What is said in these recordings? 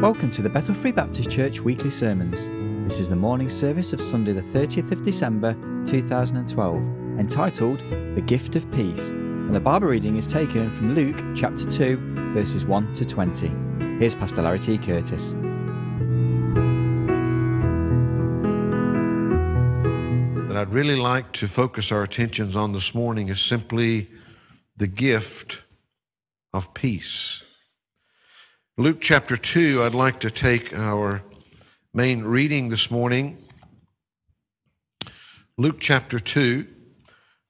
Welcome to the Bethel Free Baptist Church weekly sermons. This is the morning service of Sunday, the 30th of December 2012, entitled The Gift of Peace. And the Bible reading is taken from Luke chapter 2, verses 1 to 20. Here's Pastor Larry T. Curtis. That I'd really like to focus our attentions on this morning is simply the gift of peace. Luke chapter 2, I'd like to take our main reading this morning. Luke chapter 2,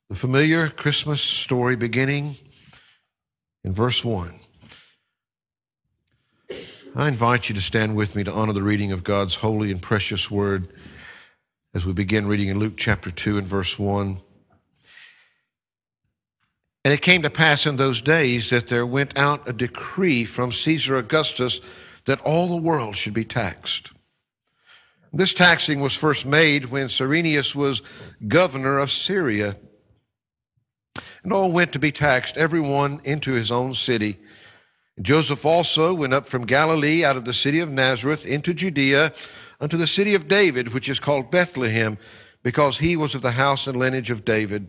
the familiar Christmas story beginning in verse 1. I invite you to stand with me to honor the reading of God's holy and precious word as we begin reading in Luke chapter 2 and verse 1. And it came to pass in those days that there went out a decree from Caesar Augustus that all the world should be taxed. This taxing was first made when Cyrenius was governor of Syria. And all went to be taxed, every one into his own city. Joseph also went up from Galilee out of the city of Nazareth into Judea unto the city of David, which is called Bethlehem, because he was of the house and lineage of David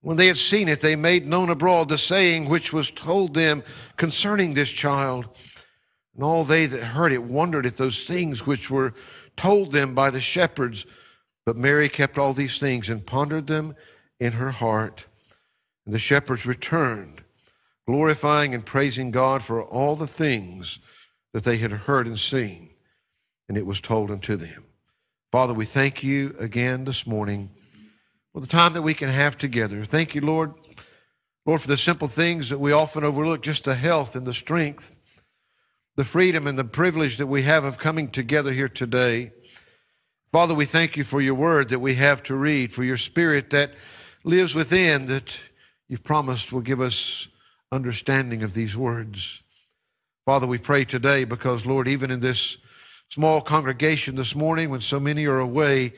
When they had seen it, they made known abroad the saying which was told them concerning this child. And all they that heard it wondered at those things which were told them by the shepherds. But Mary kept all these things and pondered them in her heart. And the shepherds returned, glorifying and praising God for all the things that they had heard and seen. And it was told unto them. Father, we thank you again this morning for the time that we can have together. Thank you, Lord. Lord, for the simple things that we often overlook, just the health and the strength, the freedom and the privilege that we have of coming together here today. Father, we thank you for your word that we have to read, for your spirit that lives within, that you've promised will give us understanding of these words. Father, we pray today because, Lord, even in this small congregation this morning when so many are away,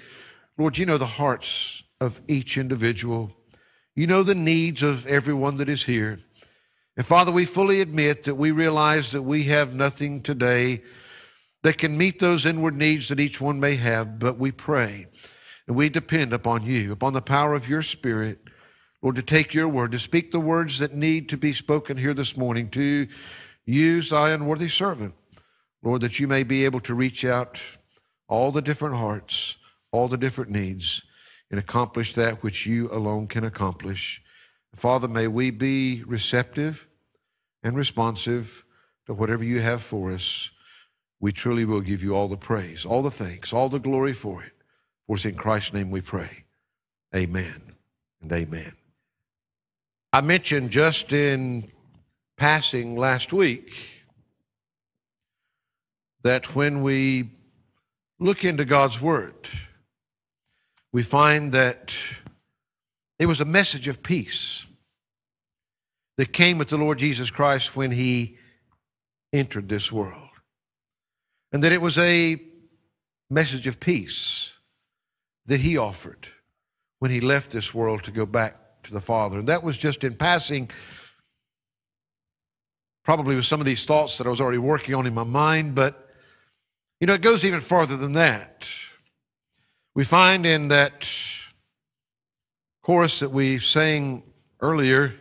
Lord, you know the hearts of each individual. You know the needs of everyone that is here. And Father, we fully admit that we realize that we have nothing today that can meet those inward needs that each one may have, but we pray and we depend upon you, upon the power of your Spirit, Lord, to take your word, to speak the words that need to be spoken here this morning, to use thy unworthy servant, Lord, that you may be able to reach out all the different hearts, all the different needs and accomplish that which you alone can accomplish. Father, may we be receptive and responsive to whatever you have for us. We truly will give you all the praise, all the thanks, all the glory for it. For it's in Christ's name we pray. Amen and amen. I mentioned just in passing last week that when we look into God's Word, we find that it was a message of peace that came with the Lord Jesus Christ when he entered this world. And that it was a message of peace that he offered when he left this world to go back to the Father. And that was just in passing, probably with some of these thoughts that I was already working on in my mind, but you know, it goes even farther than that. We find in that chorus that we sang earlier,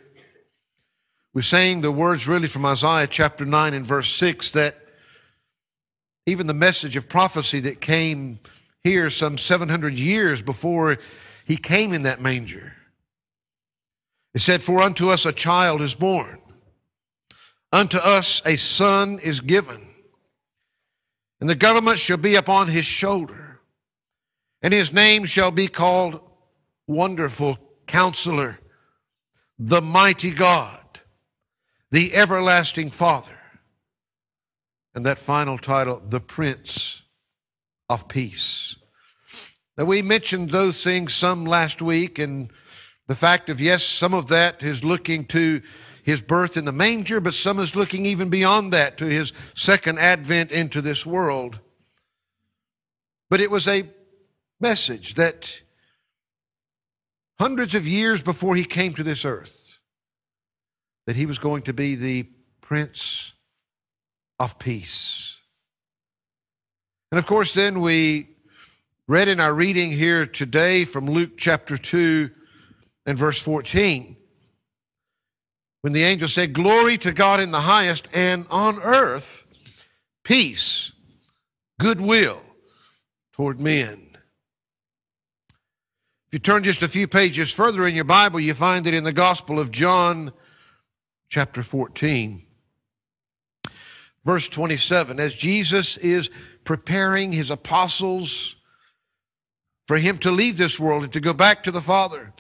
we sang the words really from Isaiah chapter 9 and verse 6 that even the message of prophecy that came here some 700 years before he came in that manger. It said, For unto us a child is born, unto us a son is given, and the government shall be upon his shoulder, and his name shall be called Wonderful Counselor, the Mighty God, the Everlasting Father. And that final title, The Prince of Peace. Now, we mentioned those things some last week, and the fact of, yes, some of that is looking to his birth in the manger, but some is looking even beyond that to his second advent into this world. But it was a message that hundreds of years before he came to this earth, that he was going to be the Prince of Peace. And of course, then we read in our reading here today from Luke chapter 2 and verse 14. When the angel said, Glory to God in the highest, and on earth, peace, goodwill toward men. If you turn just a few pages further in your Bible, you find it in the Gospel of John, chapter 14, verse 27. As Jesus is preparing his apostles for him to leave this world and to go back to the Father,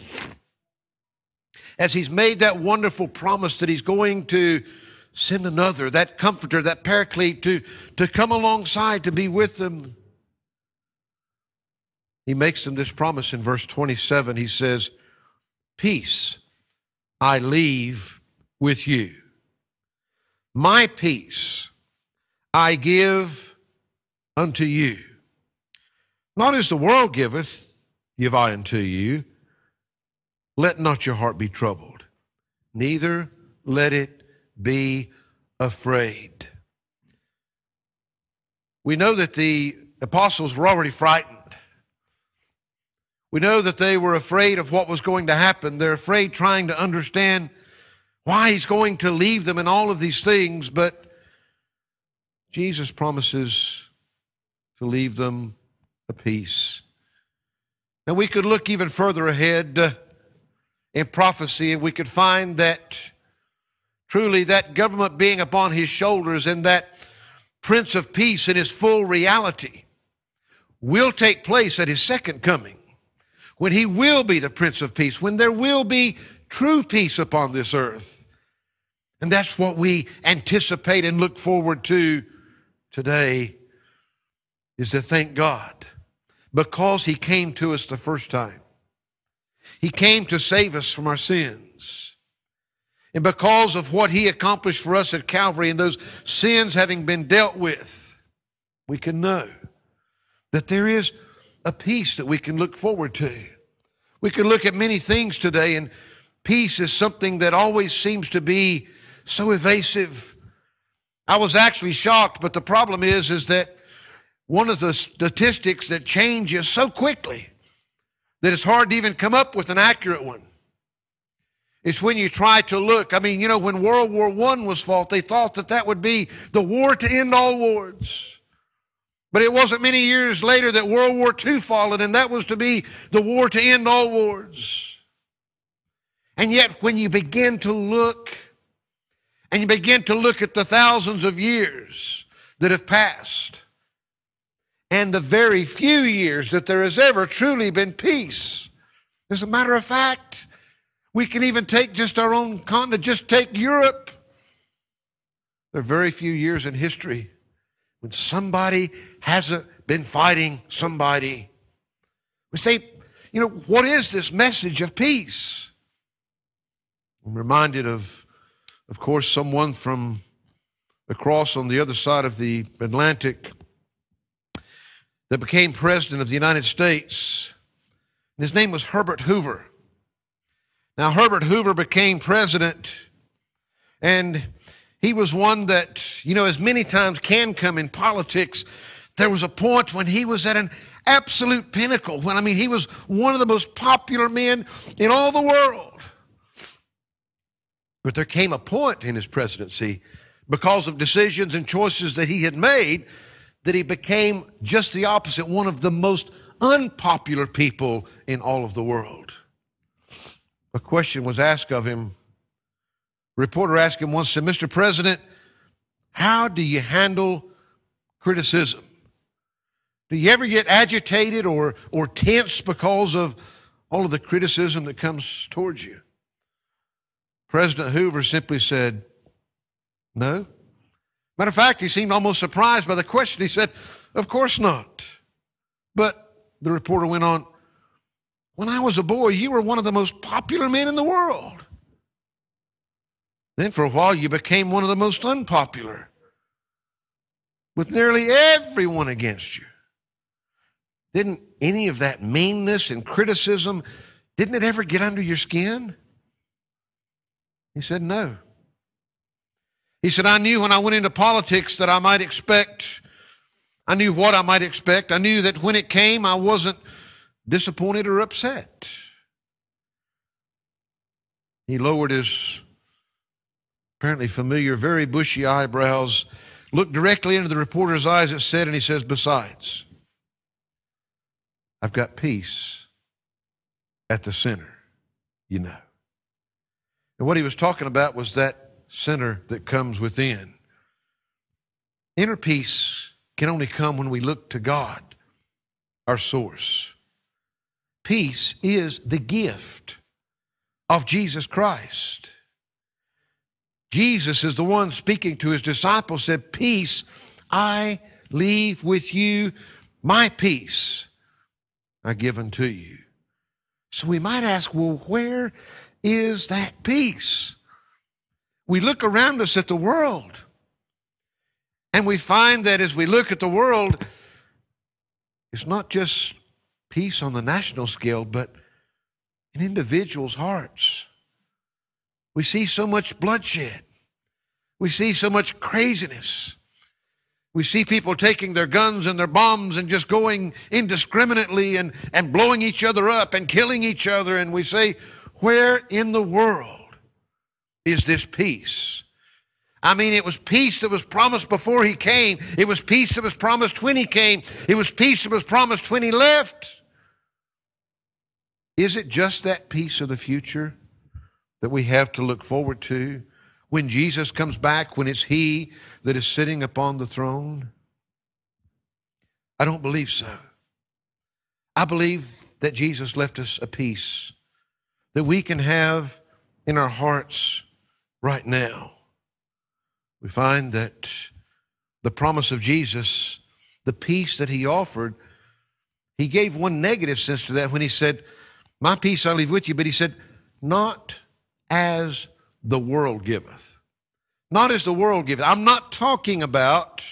as he's made that wonderful promise that he's going to send another, that comforter, that paraclete to, to come alongside to be with them. He makes them this promise in verse 27. He says, Peace I leave with you. My peace I give unto you. Not as the world giveth, give I unto you. Let not your heart be troubled, neither let it be afraid. We know that the apostles were already frightened. We know that they were afraid of what was going to happen. They're afraid trying to understand why he's going to leave them and all of these things, but Jesus promises to leave them a peace. Now, we could look even further ahead uh, in prophecy, and we could find that truly that government being upon his shoulders and that Prince of Peace in his full reality will take place at his second coming, when he will be the Prince of Peace, when there will be true peace upon this earth. And that's what we anticipate and look forward to today is to thank God because he came to us the first time. He came to save us from our sins. And because of what He accomplished for us at Calvary and those sins having been dealt with, we can know that there is a peace that we can look forward to. We can look at many things today, and peace is something that always seems to be so evasive. I was actually shocked, but the problem is, is that one of the statistics that changes so quickly that it's hard to even come up with an accurate one. It's when you try to look. I mean, you know, when World War I was fought, they thought that that would be the war to end all wars. But it wasn't many years later that World War II followed, and that was to be the war to end all wars. And yet, when you begin to look, and you begin to look at the thousands of years that have passed, and the very few years that there has ever truly been peace. As a matter of fact, we can even take just our own continent, just take Europe. There are very few years in history when somebody hasn't been fighting somebody. We say, you know, what is this message of peace? I'm reminded of, of course, someone from across on the other side of the Atlantic that became president of the United States. His name was Herbert Hoover. Now, Herbert Hoover became president, and he was one that, you know, as many times can come in politics, there was a point when he was at an absolute pinnacle. When, I mean, he was one of the most popular men in all the world. But there came a point in his presidency because of decisions and choices that he had made that he became just the opposite, one of the most unpopular people in all of the world. A question was asked of him. Reporter asked him once, said, Mr. President, how do you handle criticism? Do you ever get agitated or, or tense because of all of the criticism that comes towards you? President Hoover simply said, No. Matter of fact, he seemed almost surprised by the question. He said, Of course not. But the reporter went on, When I was a boy, you were one of the most popular men in the world. Then for a while, you became one of the most unpopular, with nearly everyone against you. Didn't any of that meanness and criticism, didn't it ever get under your skin? He said, No. He said, I knew when I went into politics that I might expect, I knew what I might expect. I knew that when it came, I wasn't disappointed or upset. He lowered his apparently familiar, very bushy eyebrows, looked directly into the reporter's eyes, it said, and he says, Besides, I've got peace at the center, you know. And what he was talking about was that center that comes within. Inner peace can only come when we look to God, our source. Peace is the gift of Jesus Christ. Jesus is the one speaking to his disciples, said, Peace I leave with you, my peace I give unto you. So we might ask, well, where is that peace? We look around us at the world, and we find that as we look at the world, it's not just peace on the national scale, but in individuals' hearts. We see so much bloodshed. We see so much craziness. We see people taking their guns and their bombs and just going indiscriminately and, and blowing each other up and killing each other. And we say, where in the world is this peace? I mean, it was peace that was promised before he came. It was peace that was promised when he came. It was peace that was promised when he left. Is it just that peace of the future that we have to look forward to? when Jesus comes back, when it's He that is sitting upon the throne? I don't believe so. I believe that Jesus left us a peace that we can have in our hearts right now. We find that the promise of Jesus, the peace that He offered, He gave one negative sense to that when He said, My peace I leave with you, but He said, Not as the world giveth. Not as the world giveth. I'm not talking about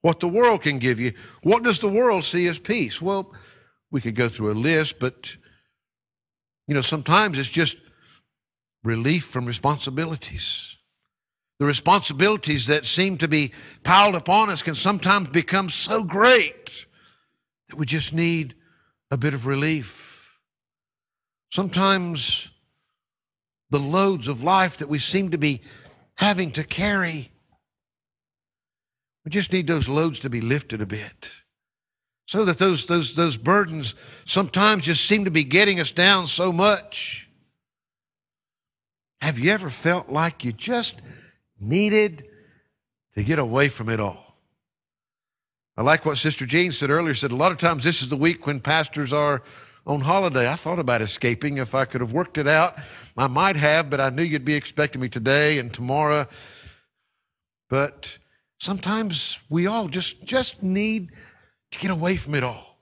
what the world can give you. What does the world see as peace? Well, we could go through a list, but you know, sometimes it's just relief from responsibilities. The responsibilities that seem to be piled upon us can sometimes become so great that we just need a bit of relief. Sometimes the loads of life that we seem to be having to carry. We just need those loads to be lifted a bit. So that those, those, those burdens sometimes just seem to be getting us down so much. Have you ever felt like you just needed to get away from it all? I like what Sister Jean said earlier. Said a lot of times this is the week when pastors are on holiday. I thought about escaping if I could have worked it out. I might have, but I knew you'd be expecting me today and tomorrow. But sometimes we all just, just need to get away from it all.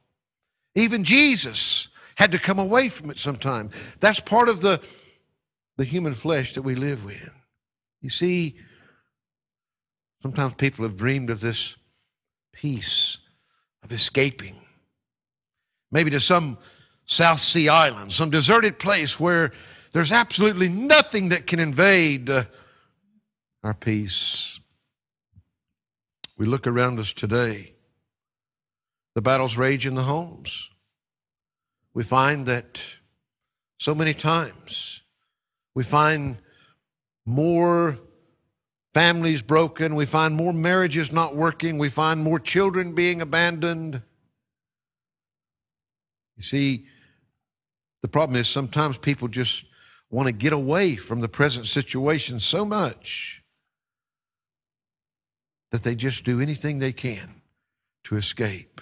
Even Jesus had to come away from it sometimes. That's part of the, the human flesh that we live with. You see, sometimes people have dreamed of this peace, of escaping. Maybe to some South Sea Island, some deserted place where there's absolutely nothing that can invade uh, our peace. We look around us today. The battles rage in the homes. We find that so many times we find more families broken, we find more marriages not working, we find more children being abandoned. You see, the problem is sometimes people just want to get away from the present situation so much that they just do anything they can to escape.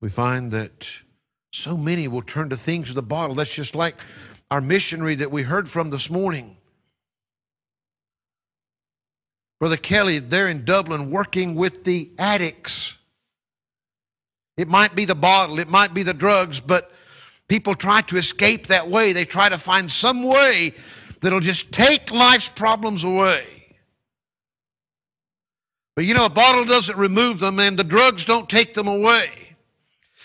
We find that so many will turn to things of the bottle. That's just like our missionary that we heard from this morning. Brother Kelly, they're in Dublin working with the addicts. It might be the bottle, it might be the drugs, but people try to escape that way. They try to find some way that'll just take life's problems away. But you know, a bottle doesn't remove them, and the drugs don't take them away.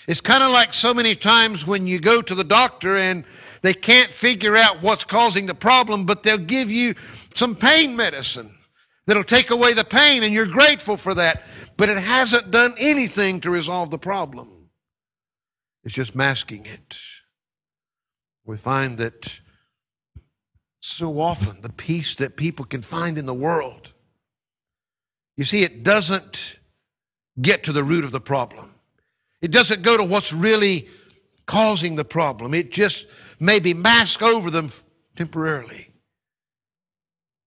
It's kind of like so many times when you go to the doctor and they can't figure out what's causing the problem, but they'll give you some pain medicine that'll take away the pain, and you're grateful for that. But it hasn't done anything to resolve the problem, it's just masking it. We find that so often the peace that people can find in the world, you see, it doesn't get to the root of the problem. It doesn't go to what's really causing the problem. It just maybe mask over them temporarily.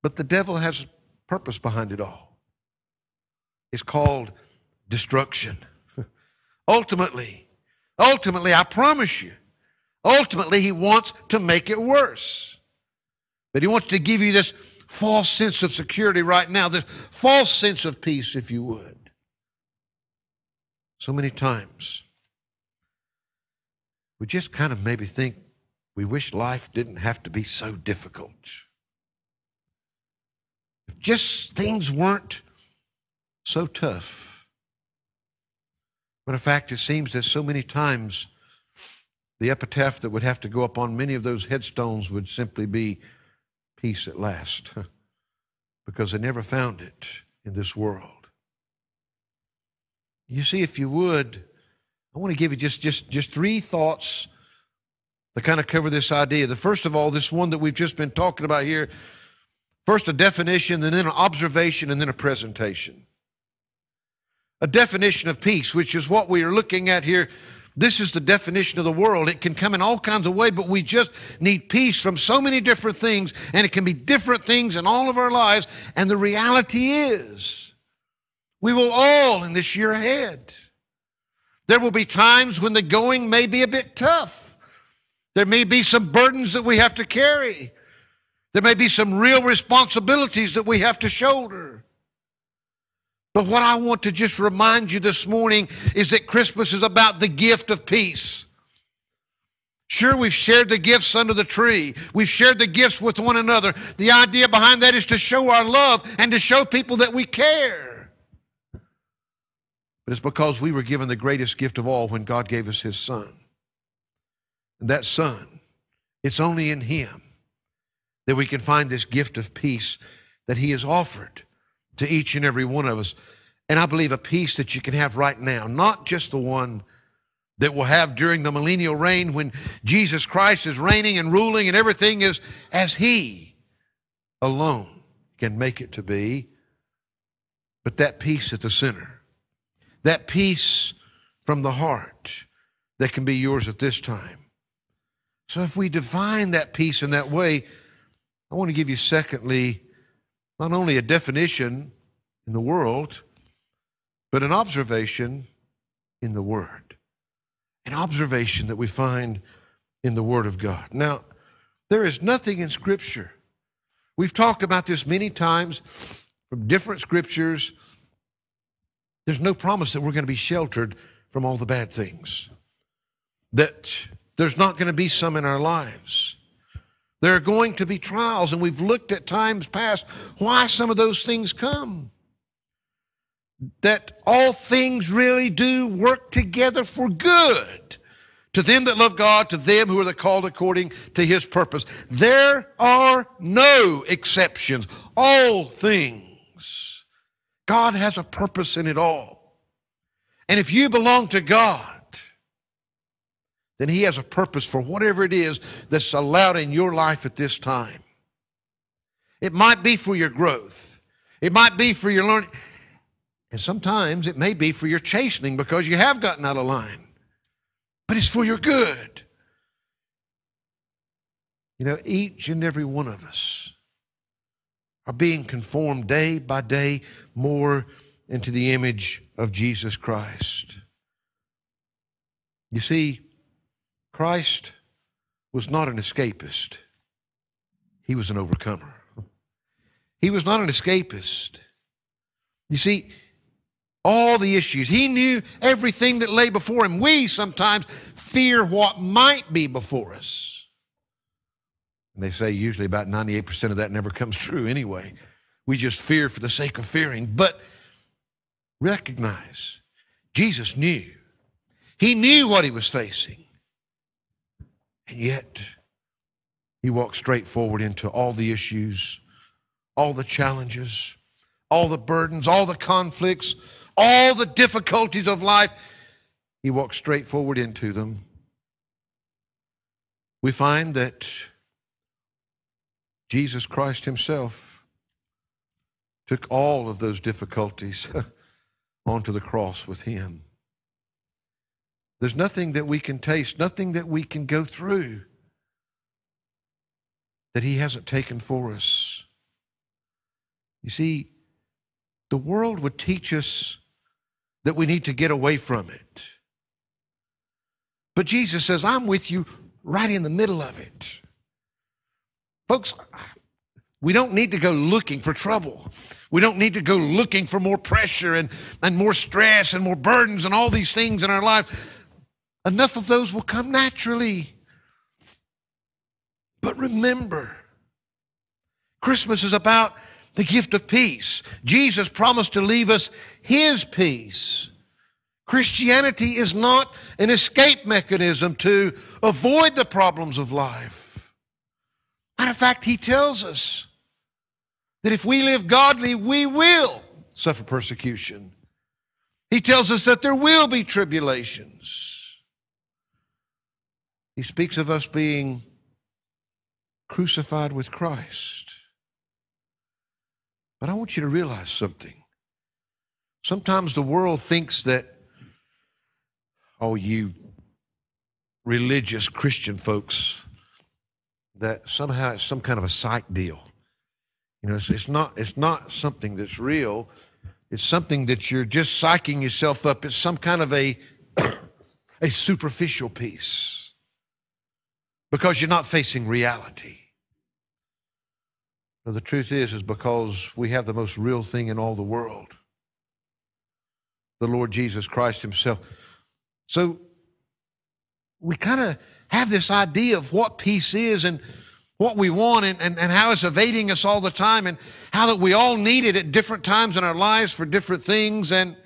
But the devil has a purpose behind it all. It's called destruction. ultimately, ultimately, I promise you, ultimately, he wants to make it worse. But he wants to give you this false sense of security right now, this false sense of peace, if you would. So many times, we just kind of maybe think we wish life didn't have to be so difficult. If just things weren't so tough. But in fact, it seems that so many times the epitaph that would have to go up on many of those headstones would simply be peace at last, because they never found it in this world. You see, if you would, I want to give you just, just, just three thoughts to kind of cover this idea. The first of all, this one that we've just been talking about here First, a definition, and then an observation, and then a presentation. A definition of peace, which is what we are looking at here. This is the definition of the world. It can come in all kinds of ways, but we just need peace from so many different things, and it can be different things in all of our lives. And the reality is, we will all in this year ahead. There will be times when the going may be a bit tough. There may be some burdens that we have to carry. There may be some real responsibilities that we have to shoulder. But what I want to just remind you this morning is that Christmas is about the gift of peace. Sure, we've shared the gifts under the tree. We've shared the gifts with one another. The idea behind that is to show our love and to show people that we care. But it's because we were given the greatest gift of all when God gave us His Son. And that Son, it's only in Him that we can find this gift of peace that He has offered to each and every one of us. And I believe a peace that you can have right now, not just the one that we'll have during the millennial reign when Jesus Christ is reigning and ruling and everything is as He alone can make it to be, but that peace at the center, that peace from the heart that can be yours at this time. So if we define that peace in that way, I want to give you, secondly, not only a definition in the world, but an observation in the Word. An observation that we find in the Word of God. Now, there is nothing in Scripture. We've talked about this many times from different Scriptures. There's no promise that we're going to be sheltered from all the bad things, that there's not going to be some in our lives. There are going to be trials, and we've looked at times past why some of those things come. That all things really do work together for good to them that love God, to them who are the called according to his purpose. There are no exceptions. All things. God has a purpose in it all. And if you belong to God, then he has a purpose for whatever it is that's allowed in your life at this time. It might be for your growth. It might be for your learning. And sometimes it may be for your chastening because you have gotten out of line. But it's for your good. You know, each and every one of us are being conformed day by day more into the image of Jesus Christ. You see, Christ was not an escapist, he was an overcomer. He was not an escapist. You see, all the issues. He knew everything that lay before him. We sometimes fear what might be before us. And they say usually about 98% of that never comes true anyway. We just fear for the sake of fearing. But recognize Jesus knew. He knew what he was facing. And yet, he walked straight forward into all the issues, all the challenges, all the burdens, all the conflicts, all the difficulties of life. He walked straight forward into them. We find that Jesus Christ Himself took all of those difficulties onto the cross with Him. There's nothing that we can taste, nothing that we can go through that He hasn't taken for us. You see, the world would teach us that we need to get away from it. But Jesus says, I'm with you right in the middle of it. Folks, we don't need to go looking for trouble. We don't need to go looking for more pressure and, and more stress and more burdens and all these things in our life. Enough of those will come naturally. But remember, Christmas is about the gift of peace. Jesus promised to leave us his peace. Christianity is not an escape mechanism to avoid the problems of life. Matter of fact, he tells us that if we live godly, we will suffer persecution. He tells us that there will be tribulations. He speaks of us being crucified with Christ. But I want you to realize something. Sometimes the world thinks that, oh, you religious Christian folks, that somehow it's some kind of a psych deal. You know, it's, it's, not, it's not something that's real. It's something that you're just psyching yourself up. It's some kind of a, a superficial peace because you're not facing reality. But the truth is, is because we have the most real thing in all the world the Lord Jesus Christ Himself. So we kind of have this idea of what peace is and what we want and, and, and how it's evading us all the time and how that we all need it at different times in our lives for different things. And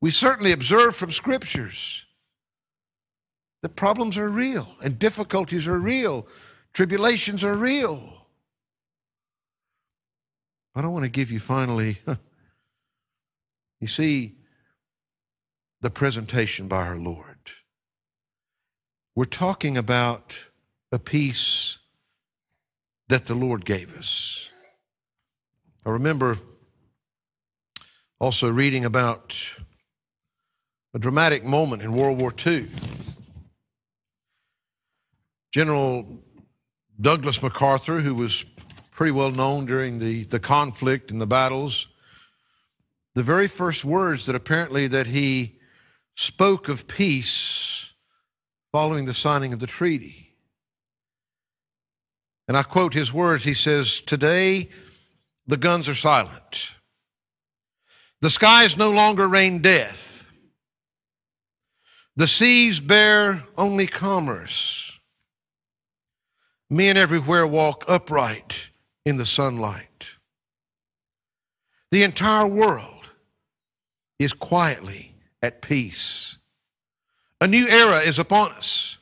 we certainly observe from scriptures that problems are real and difficulties are real, tribulations are real. But I want to give you finally, you see, the presentation by our Lord. We're talking about a peace that the Lord gave us. I remember also reading about a dramatic moment in World War II. General Douglas MacArthur, who was pretty well known during the, the conflict and the battles. The very first words that apparently that he spoke of peace following the signing of the treaty. And I quote his words. He says, Today the guns are silent. The skies no longer rain death. The seas bear only commerce. Men everywhere walk upright in the sunlight. The entire world is quietly at peace. A new era is upon us.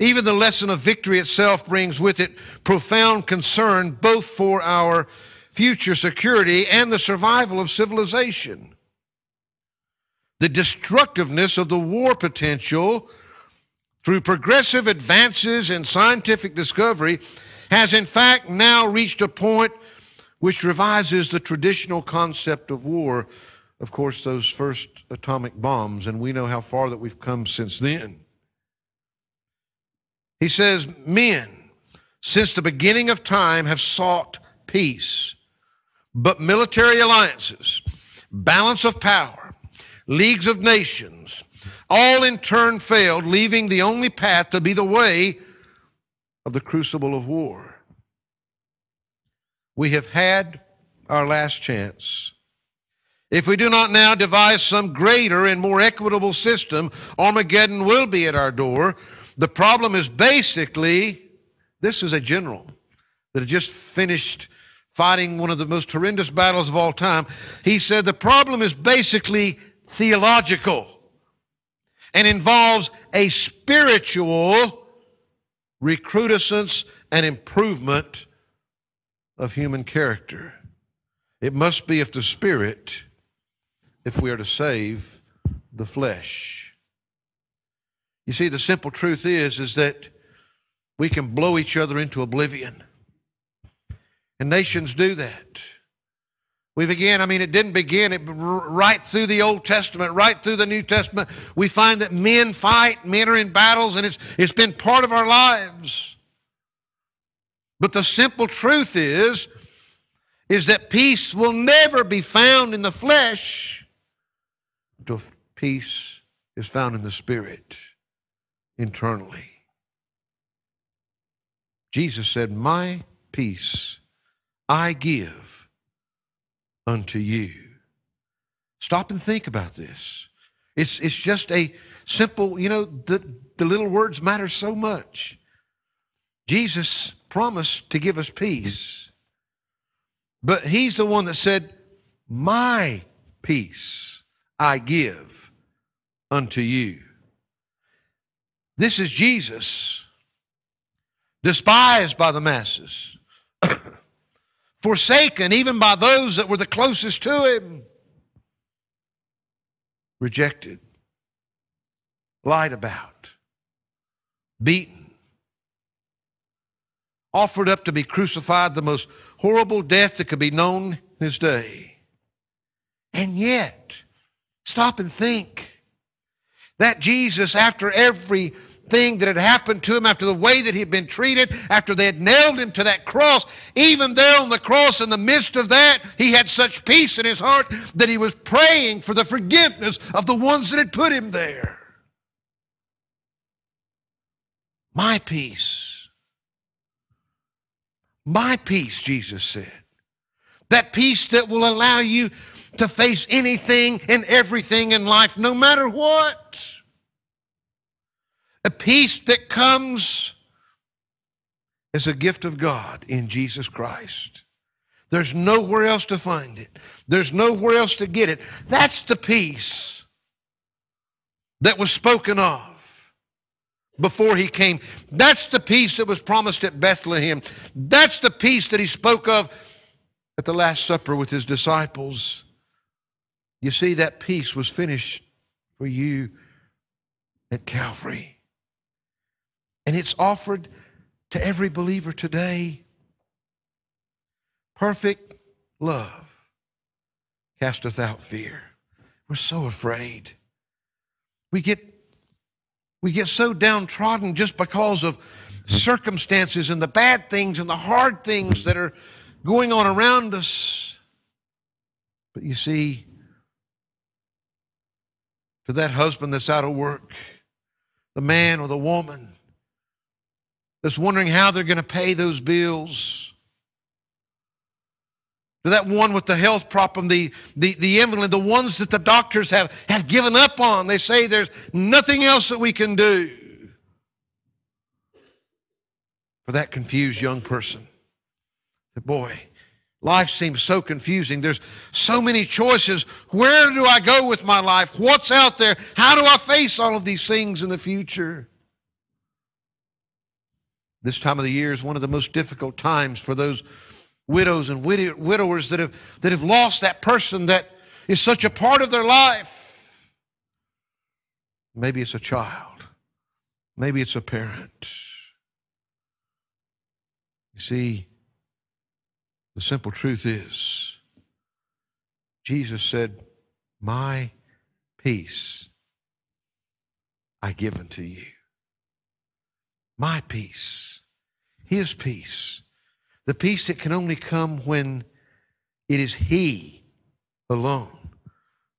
Even the lesson of victory itself brings with it profound concern both for our future security and the survival of civilization. The destructiveness of the war potential through progressive advances in scientific discovery has in fact now reached a point which revises the traditional concept of war. Of course, those first atomic bombs, and we know how far that we've come since then. He says, Men, since the beginning of time, have sought peace, but military alliances, balance of power, leagues of nations, all in turn failed, leaving the only path to be the way of the crucible of war. We have had our last chance. If we do not now devise some greater and more equitable system, Armageddon will be at our door. The problem is basically this is a general that had just finished fighting one of the most horrendous battles of all time. He said the problem is basically theological and involves a spiritual recrudescence and improvement of human character. It must be of the Spirit if we are to save the flesh. You see, the simple truth is, is that we can blow each other into oblivion. And nations do that. We begin, I mean, it didn't begin it, right through the Old Testament, right through the New Testament. We find that men fight, men are in battles, and it's, it's been part of our lives. But the simple truth is, is that peace will never be found in the flesh until peace is found in the spirit internally. Jesus said, My peace I give unto you. Stop and think about this. It's, it's just a simple, you know, the, the little words matter so much. Jesus promised to give us peace, but He's the one that said, My peace I give unto you. This is Jesus, despised by the masses forsaken even by those that were the closest to him, rejected, lied about, beaten, offered up to be crucified, the most horrible death that could be known in his day. And yet, stop and think that Jesus, after every thing that had happened to him, after the way that he'd been treated, after they had nailed him to that cross, even there on the cross, in the midst of that, he had such peace in his heart that he was praying for the forgiveness of the ones that had put him there. My peace. My peace, Jesus said. That peace that will allow you to face anything and everything in life, no matter what a peace that comes as a gift of God in Jesus Christ. There's nowhere else to find it. There's nowhere else to get it. That's the peace that was spoken of before he came. That's the peace that was promised at Bethlehem. That's the peace that he spoke of at the Last Supper with his disciples. You see, that peace was finished for you at Calvary. And it's offered to every believer today. Perfect love casteth out fear. We're so afraid. We get we get so downtrodden just because of circumstances and the bad things and the hard things that are going on around us. But you see, to that husband that's out of work, the man or the woman that's wondering how they're going to pay those bills. To that one with the health problem, the, the, the invalid, the ones that the doctors have, have given up on. They say there's nothing else that we can do. For that confused young person, that boy, Life seems so confusing. There's so many choices. Where do I go with my life? What's out there? How do I face all of these things in the future? This time of the year is one of the most difficult times for those widows and widowers that have, that have lost that person that is such a part of their life. Maybe it's a child, maybe it's a parent. You see, the simple truth is, Jesus said, My peace I give unto you. My peace, His peace, the peace that can only come when it is He alone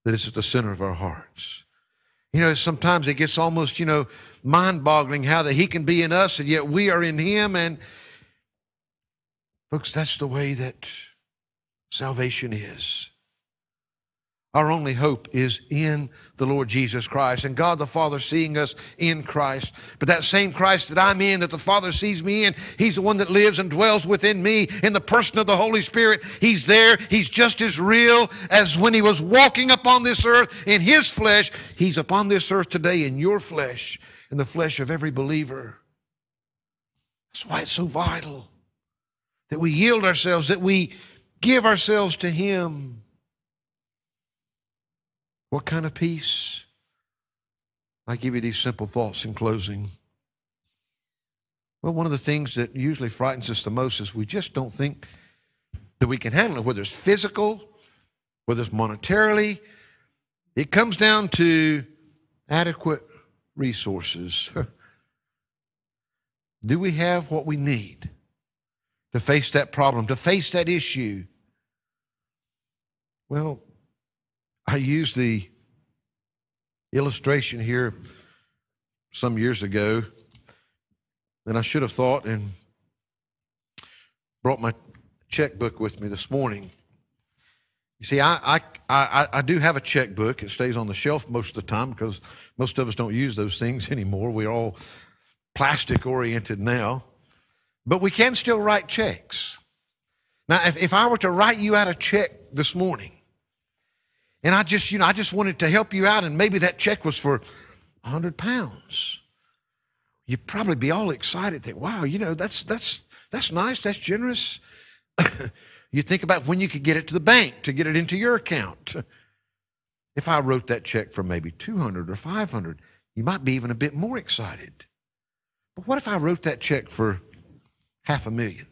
that is at the center of our hearts. You know, sometimes it gets almost, you know, mind boggling how that He can be in us and yet we are in Him. And Folks, that's the way that salvation is. Our only hope is in the Lord Jesus Christ and God the Father seeing us in Christ. But that same Christ that I'm in, that the Father sees me in, He's the one that lives and dwells within me in the person of the Holy Spirit. He's there. He's just as real as when He was walking upon this earth in His flesh. He's upon this earth today in your flesh, in the flesh of every believer. That's why it's so vital that we yield ourselves, that we give ourselves to Him. What kind of peace? I give you these simple thoughts in closing. Well, one of the things that usually frightens us the most is we just don't think that we can handle it, whether it's physical, whether it's monetarily. It comes down to adequate resources. Do we have what we need? to face that problem, to face that issue? Well, I used the illustration here some years ago, and I should have thought and brought my checkbook with me this morning. You see, I, I, I, I, do have a checkbook. It stays on the shelf most of the time because most of us don't use those things anymore. We're all plastic oriented now. But we can still write checks. Now, if, if I were to write you out a check this morning, and I just, you know, I just wanted to help you out, and maybe that check was for hundred pounds, you'd probably be all excited. Think, wow, you know, that's that's that's nice, that's generous. you think about when you could get it to the bank to get it into your account. If I wrote that check for maybe 200 or 500, you might be even a bit more excited. But what if I wrote that check for half a million.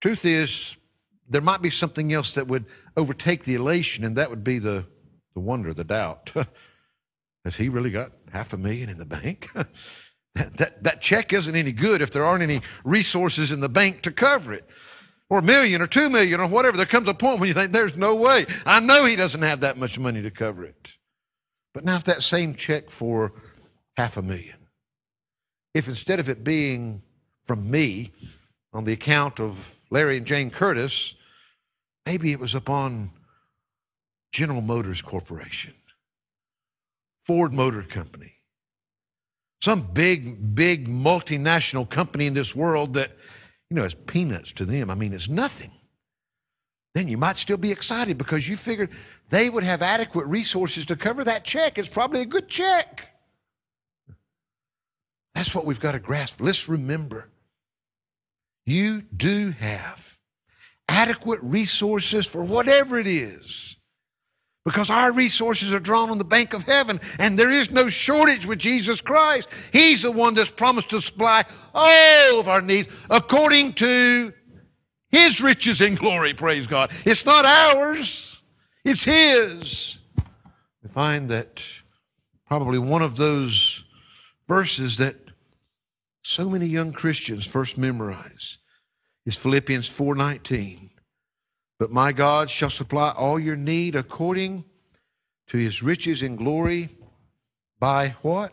Truth is, there might be something else that would overtake the elation, and that would be the, the wonder, the doubt. Has he really got half a million in the bank? that, that, that check isn't any good if there aren't any resources in the bank to cover it. Or a million or two million or whatever. There comes a point when you think, there's no way. I know he doesn't have that much money to cover it. But now, if that same check for half a million, if instead of it being from me on the account of Larry and Jane Curtis, maybe it was upon General Motors Corporation, Ford Motor Company, some big, big multinational company in this world that, you know, is peanuts to them. I mean, it's nothing. Then you might still be excited because you figured they would have adequate resources to cover that check. It's probably a good check. That's what we've got to grasp. Let's remember you do have adequate resources for whatever it is. Because our resources are drawn on the bank of heaven, and there is no shortage with Jesus Christ. He's the one that's promised to supply all of our needs according to His riches in glory, praise God. It's not ours, it's His. We find that probably one of those verses that so many young Christians first memorize is Philippians 4:19. But my God shall supply all your need according to his riches in glory by what?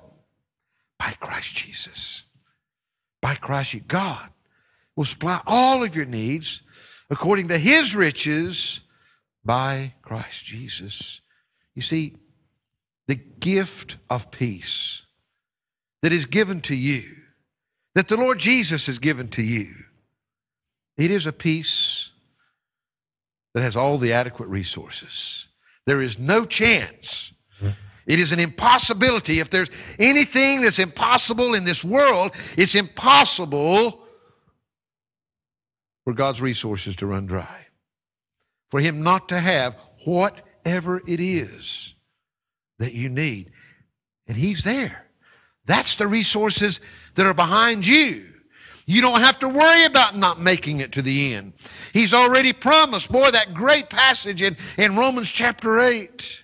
By Christ Jesus. By Christ God will supply all of your needs according to his riches by Christ Jesus. You see, the gift of peace that is given to you that the Lord Jesus has given to you It is a peace that has all the adequate resources. There is no chance. It is an impossibility. If there's anything that's impossible in this world, it's impossible for God's resources to run dry. For Him not to have whatever it is that you need. And He's there. That's the resources that are behind you. You don't have to worry about not making it to the end. He's already promised. Boy, that great passage in, in Romans chapter 8.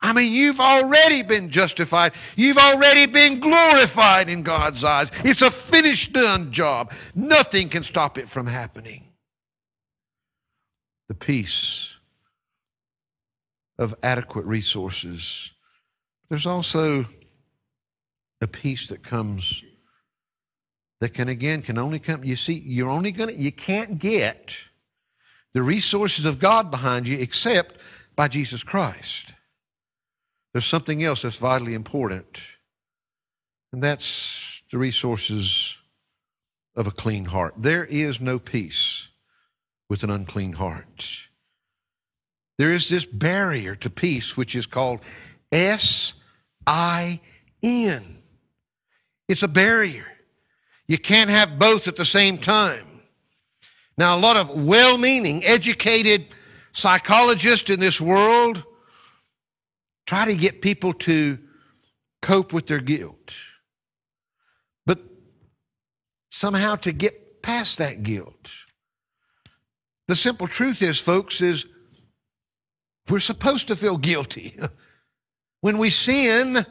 I mean, you've already been justified. You've already been glorified in God's eyes. It's a finished done job. Nothing can stop it from happening. The peace of adequate resources. There's also a peace that comes that can again can only come you see you're only going to you can't get the resources of God behind you except by Jesus Christ. There's something else that's vitally important. And that's the resources of a clean heart. There is no peace with an unclean heart. There is this barrier to peace which is called S I N. It's a barrier. You can't have both at the same time. Now, a lot of well meaning, educated psychologists in this world try to get people to cope with their guilt. But somehow to get past that guilt. The simple truth is, folks, is we're supposed to feel guilty. when we sin,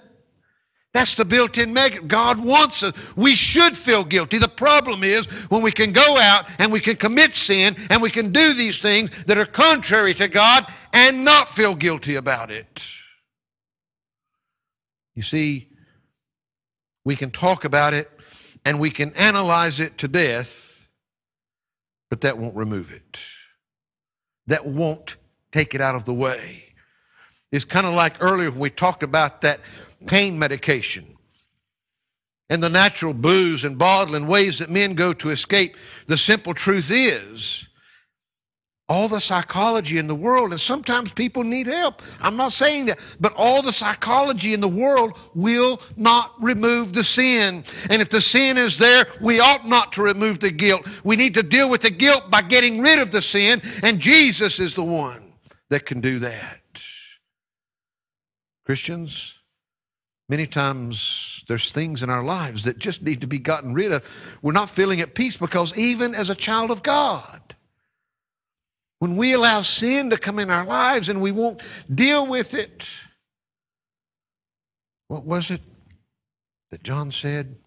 that's the built in mechanism. God wants us. We should feel guilty. The problem is when we can go out and we can commit sin and we can do these things that are contrary to God and not feel guilty about it. You see, we can talk about it and we can analyze it to death, but that won't remove it. That won't take it out of the way. It's kind of like earlier when we talked about that pain medication and the natural booze and bottling ways that men go to escape. The simple truth is, all the psychology in the world, and sometimes people need help. I'm not saying that, but all the psychology in the world will not remove the sin. And if the sin is there, we ought not to remove the guilt. We need to deal with the guilt by getting rid of the sin, and Jesus is the one that can do that. Christians, Many times there's things in our lives that just need to be gotten rid of. We're not feeling at peace because even as a child of God, when we allow sin to come in our lives and we won't deal with it, what was it that John said?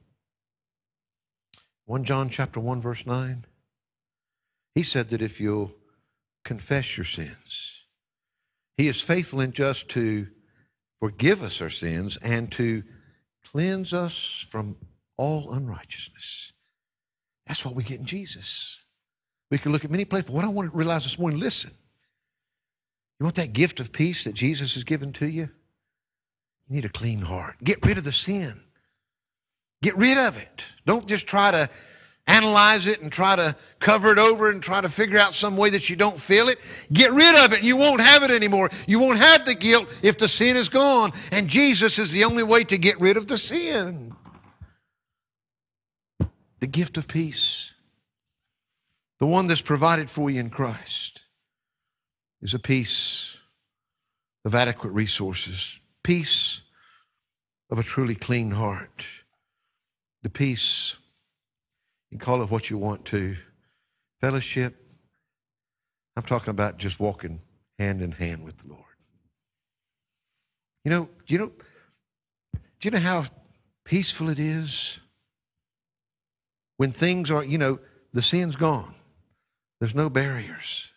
1 John chapter 1 verse 9. He said that if you'll confess your sins, he is faithful and just to forgive us our sins, and to cleanse us from all unrighteousness. That's what we get in Jesus. We can look at many places, but what I want to realize this morning listen. You want that gift of peace that Jesus has given to you? You need a clean heart. Get rid of the sin. Get rid of it. Don't just try to analyze it and try to cover it over and try to figure out some way that you don't feel it. Get rid of it and you won't have it anymore. You won't have the guilt if the sin is gone. And Jesus is the only way to get rid of the sin. The gift of peace, the one that's provided for you in Christ, is a peace of adequate resources, peace of a truly clean heart, the peace call it what you want to. Fellowship, I'm talking about just walking hand in hand with the Lord. You know, you know, do you know how peaceful it is when things are, you know, the sin's gone. There's no barriers.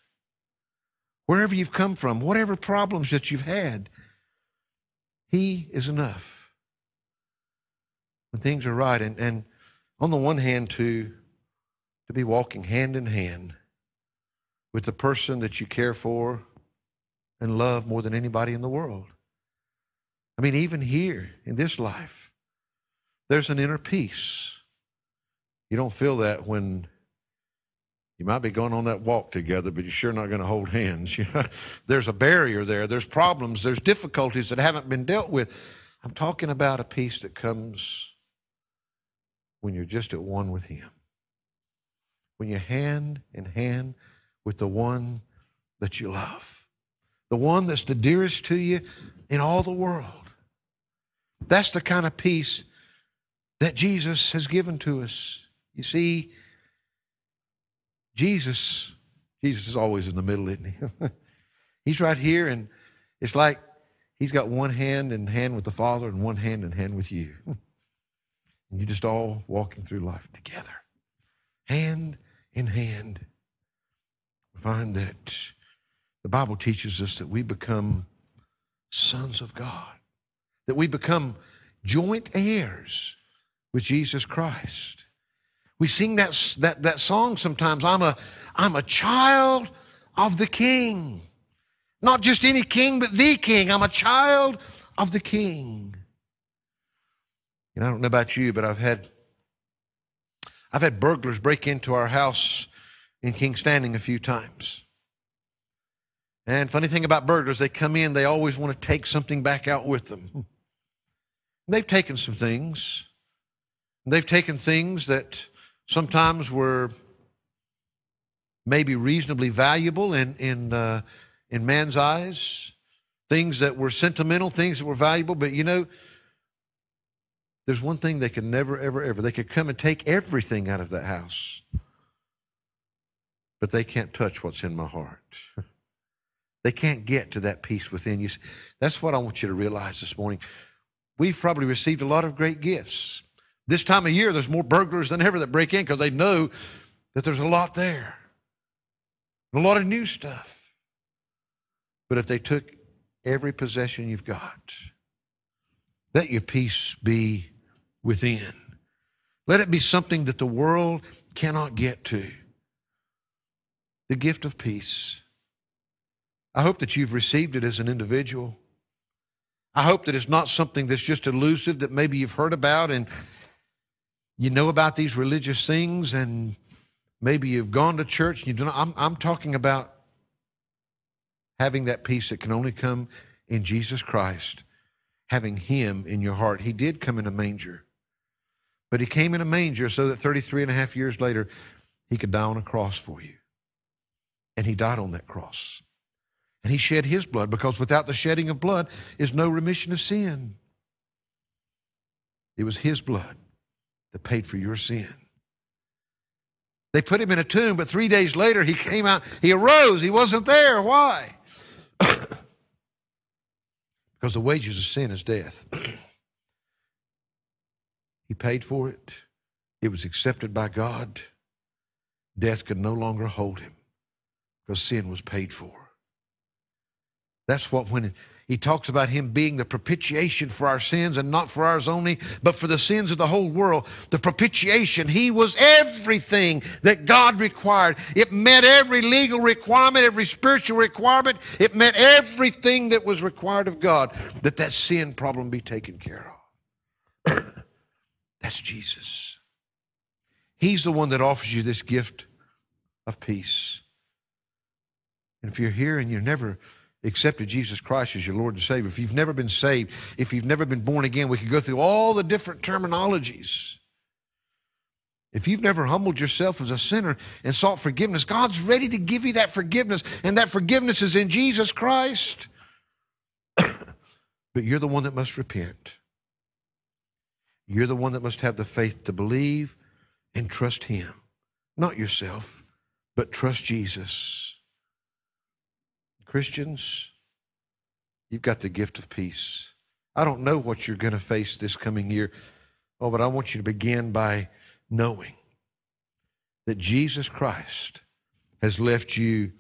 Wherever you've come from, whatever problems that you've had, He is enough. When things are right. And, and on the one hand, to, to be walking hand in hand with the person that you care for and love more than anybody in the world. I mean, even here in this life, there's an inner peace. You don't feel that when You might be going on that walk together, but you're sure not going to hold hands. there's a barrier there. There's problems. There's difficulties that haven't been dealt with. I'm talking about a peace that comes when you're just at one with Him. When you're hand in hand with the one that you love, the one that's the dearest to you in all the world. That's the kind of peace that Jesus has given to us. You see, Jesus, Jesus is always in the middle, isn't he? he's right here, and it's like he's got one hand in hand with the Father and one hand in hand with you. and you're just all walking through life together, hand in hand. We find that the Bible teaches us that we become sons of God, that we become joint heirs with Jesus Christ. We sing that, that, that song sometimes. I'm a, I'm a child of the King. Not just any king, but the King. I'm a child of the King. And I don't know about you, but I've had I've had burglars break into our house in Kingstanding a few times. And funny thing about burglars, they come in, they always want to take something back out with them. They've taken some things. They've taken things that sometimes were maybe reasonably valuable in, in, uh, in man's eyes, things that were sentimental, things that were valuable, but you know, there's one thing they could never, ever, ever. They could come and take everything out of that house, but they can't touch what's in my heart. They can't get to that peace within you. That's what I want you to realize this morning. We've probably received a lot of great gifts. This time of year, there's more burglars than ever that break in because they know that there's a lot there, a lot of new stuff. But if they took every possession you've got, let your peace be within. Let it be something that the world cannot get to. The gift of peace. I hope that you've received it as an individual. I hope that it's not something that's just elusive that maybe you've heard about and you know about these religious things and maybe you've gone to church and you don't I'm, I'm talking about having that peace that can only come in Jesus Christ, having Him in your heart. He did come in a manger, but He came in a manger so that 33 and a half years later, He could die on a cross for you. And He died on that cross. And He shed His blood because without the shedding of blood is no remission of sin. It was His blood that paid for your sin. They put him in a tomb, but three days later he came out. He arose. He wasn't there. Why? because the wages of sin is death. he paid for it, it was accepted by God. Death could no longer hold him because sin was paid for. That's what when he talks about him being the propitiation for our sins and not for ours only, but for the sins of the whole world. The propitiation, he was everything that God required. It met every legal requirement, every spiritual requirement. It met everything that was required of God that that sin problem be taken care of. That's Jesus. He's the one that offers you this gift of peace. And if you're here and you're never accepted Jesus Christ as your Lord and Savior, if you've never been saved, if you've never been born again, we could go through all the different terminologies. If you've never humbled yourself as a sinner and sought forgiveness, God's ready to give you that forgiveness, and that forgiveness is in Jesus Christ. but you're the one that must repent. You're the one that must have the faith to believe and trust Him. Not yourself, but trust Jesus. Christians, you've got the gift of peace. I don't know what you're going to face this coming year. Oh, but I want you to begin by knowing that Jesus Christ has left you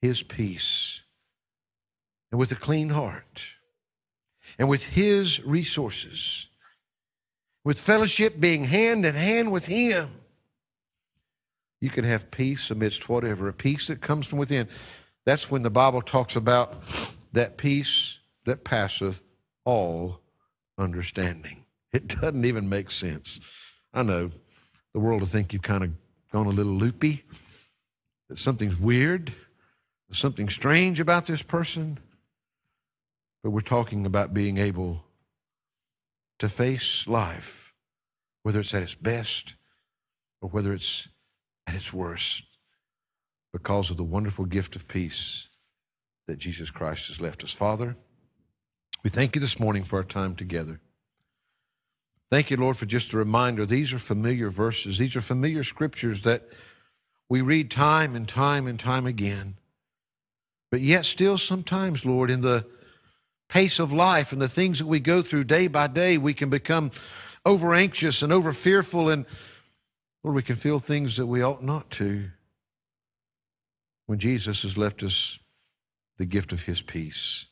his peace and with a clean heart and with his resources, with fellowship being hand in hand with him. You can have peace amidst whatever, a peace that comes from within. That's when the Bible talks about that peace that passeth all understanding. It doesn't even make sense. I know the world will think you've kind of gone a little loopy, that something's weird, something strange about this person, but we're talking about being able to face life, whether it's at its best or whether it's at its worst, because of the wonderful gift of peace that Jesus Christ has left us. Father, we thank you this morning for our time together. Thank you, Lord, for just a reminder. These are familiar verses, these are familiar scriptures that we read time and time and time again. But yet, still, sometimes, Lord, in the pace of life and the things that we go through day by day, we can become over anxious and over fearful, and Lord, we can feel things that we ought not to. When Jesus has left us the gift of his peace,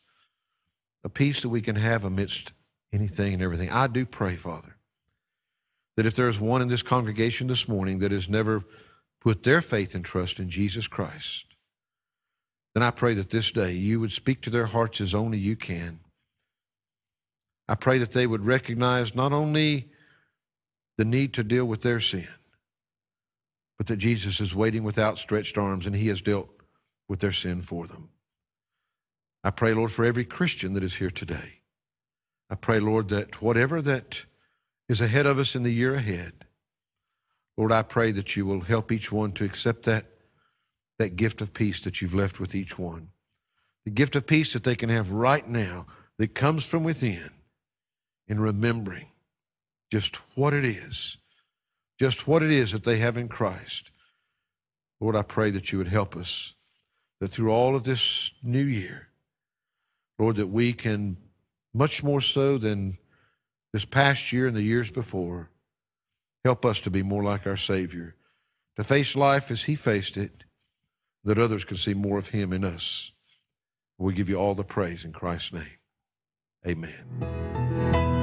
a peace that we can have amidst anything and everything. I do pray, Father, that if there is one in this congregation this morning that has never put their faith and trust in Jesus Christ, then I pray that this day you would speak to their hearts as only you can. I pray that they would recognize not only the need to deal with their sin, but that Jesus is waiting with outstretched arms and he has dealt with their sin for them. I pray, Lord, for every Christian that is here today. I pray, Lord, that whatever that is ahead of us in the year ahead, Lord, I pray that you will help each one to accept that that gift of peace that you've left with each one. The gift of peace that they can have right now that comes from within in remembering just what it is, just what it is that they have in Christ. Lord, I pray that you would help us, that through all of this new year, Lord, that we can, much more so than this past year and the years before, help us to be more like our Savior, to face life as He faced it that others can see more of Him in us. We give you all the praise in Christ's name. Amen.